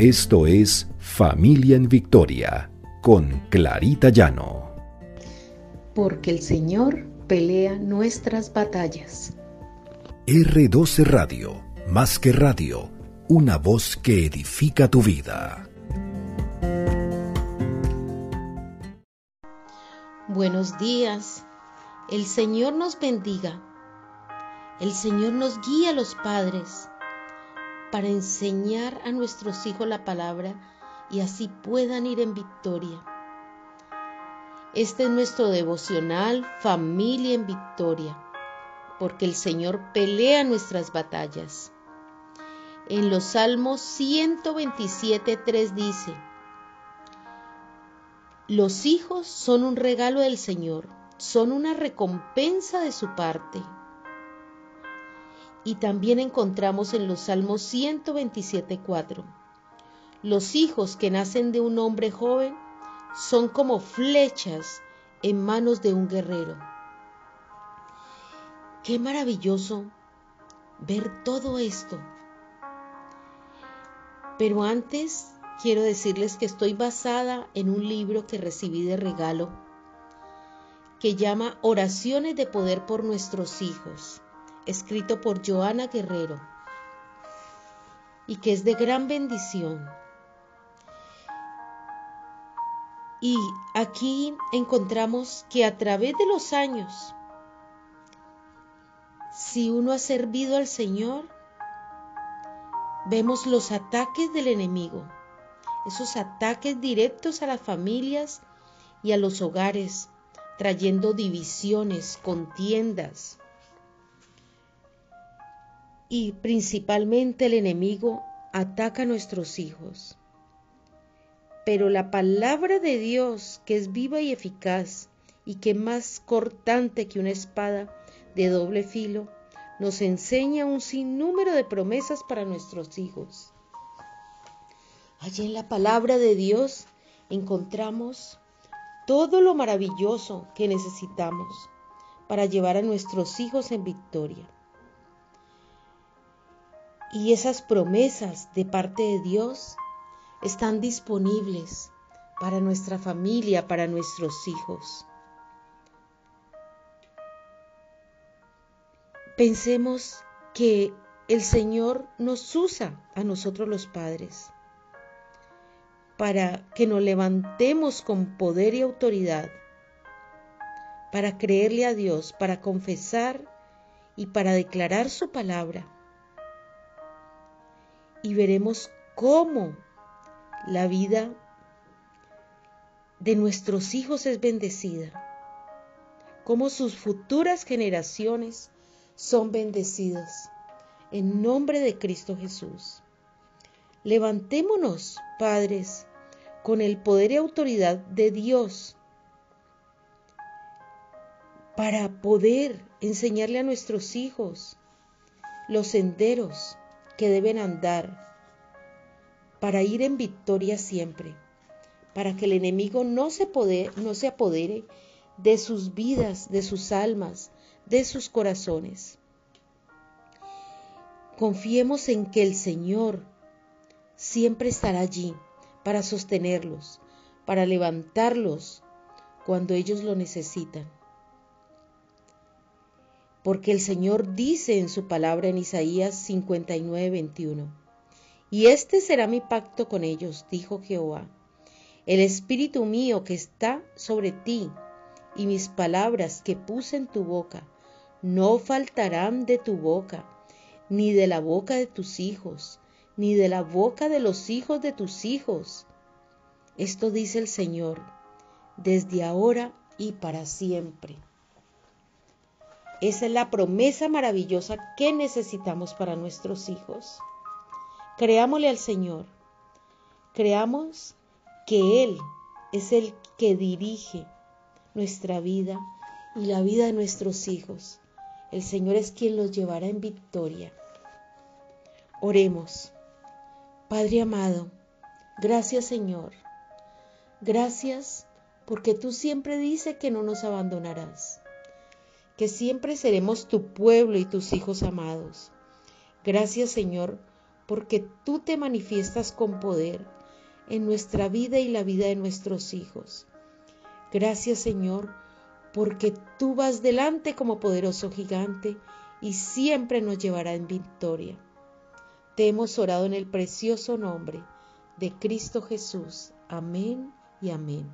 Esto es Familia en Victoria con Clarita Llano. Porque el Señor pelea nuestras batallas. R12 Radio, más que radio, una voz que edifica tu vida. Buenos días. El Señor nos bendiga. El Señor nos guía a los padres para enseñar a nuestros hijos la palabra y así puedan ir en victoria. Este es nuestro devocional Familia en Victoria, porque el Señor pelea nuestras batallas. En los Salmos 127.3 dice, Los hijos son un regalo del Señor, son una recompensa de su parte. Y también encontramos en los Salmos 127.4. Los hijos que nacen de un hombre joven son como flechas en manos de un guerrero. Qué maravilloso ver todo esto. Pero antes quiero decirles que estoy basada en un libro que recibí de regalo que llama Oraciones de Poder por nuestros hijos escrito por Joana Guerrero, y que es de gran bendición. Y aquí encontramos que a través de los años, si uno ha servido al Señor, vemos los ataques del enemigo, esos ataques directos a las familias y a los hogares, trayendo divisiones, contiendas, y principalmente el enemigo ataca a nuestros hijos. Pero la palabra de Dios, que es viva y eficaz y que más cortante que una espada de doble filo, nos enseña un sinnúmero de promesas para nuestros hijos. Allí en la palabra de Dios encontramos todo lo maravilloso que necesitamos para llevar a nuestros hijos en victoria. Y esas promesas de parte de Dios están disponibles para nuestra familia, para nuestros hijos. Pensemos que el Señor nos usa a nosotros los padres para que nos levantemos con poder y autoridad, para creerle a Dios, para confesar y para declarar su palabra y veremos cómo la vida de nuestros hijos es bendecida, cómo sus futuras generaciones son bendecidas. En nombre de Cristo Jesús. Levantémonos, padres, con el poder y autoridad de Dios para poder enseñarle a nuestros hijos los senderos que deben andar para ir en victoria siempre, para que el enemigo no se, no se apodere de sus vidas, de sus almas, de sus corazones. Confiemos en que el Señor siempre estará allí para sostenerlos, para levantarlos cuando ellos lo necesitan porque el Señor dice en su palabra en Isaías 59, 21, Y este será mi pacto con ellos, dijo Jehová, el Espíritu mío que está sobre ti, y mis palabras que puse en tu boca, no faltarán de tu boca, ni de la boca de tus hijos, ni de la boca de los hijos de tus hijos. Esto dice el Señor, desde ahora y para siempre. Esa es la promesa maravillosa que necesitamos para nuestros hijos. Creámosle al Señor. Creamos que Él es el que dirige nuestra vida y la vida de nuestros hijos. El Señor es quien los llevará en victoria. Oremos. Padre amado, gracias Señor. Gracias porque tú siempre dices que no nos abandonarás que siempre seremos tu pueblo y tus hijos amados. Gracias Señor, porque tú te manifiestas con poder en nuestra vida y la vida de nuestros hijos. Gracias Señor, porque tú vas delante como poderoso gigante y siempre nos llevará en victoria. Te hemos orado en el precioso nombre de Cristo Jesús. Amén y amén.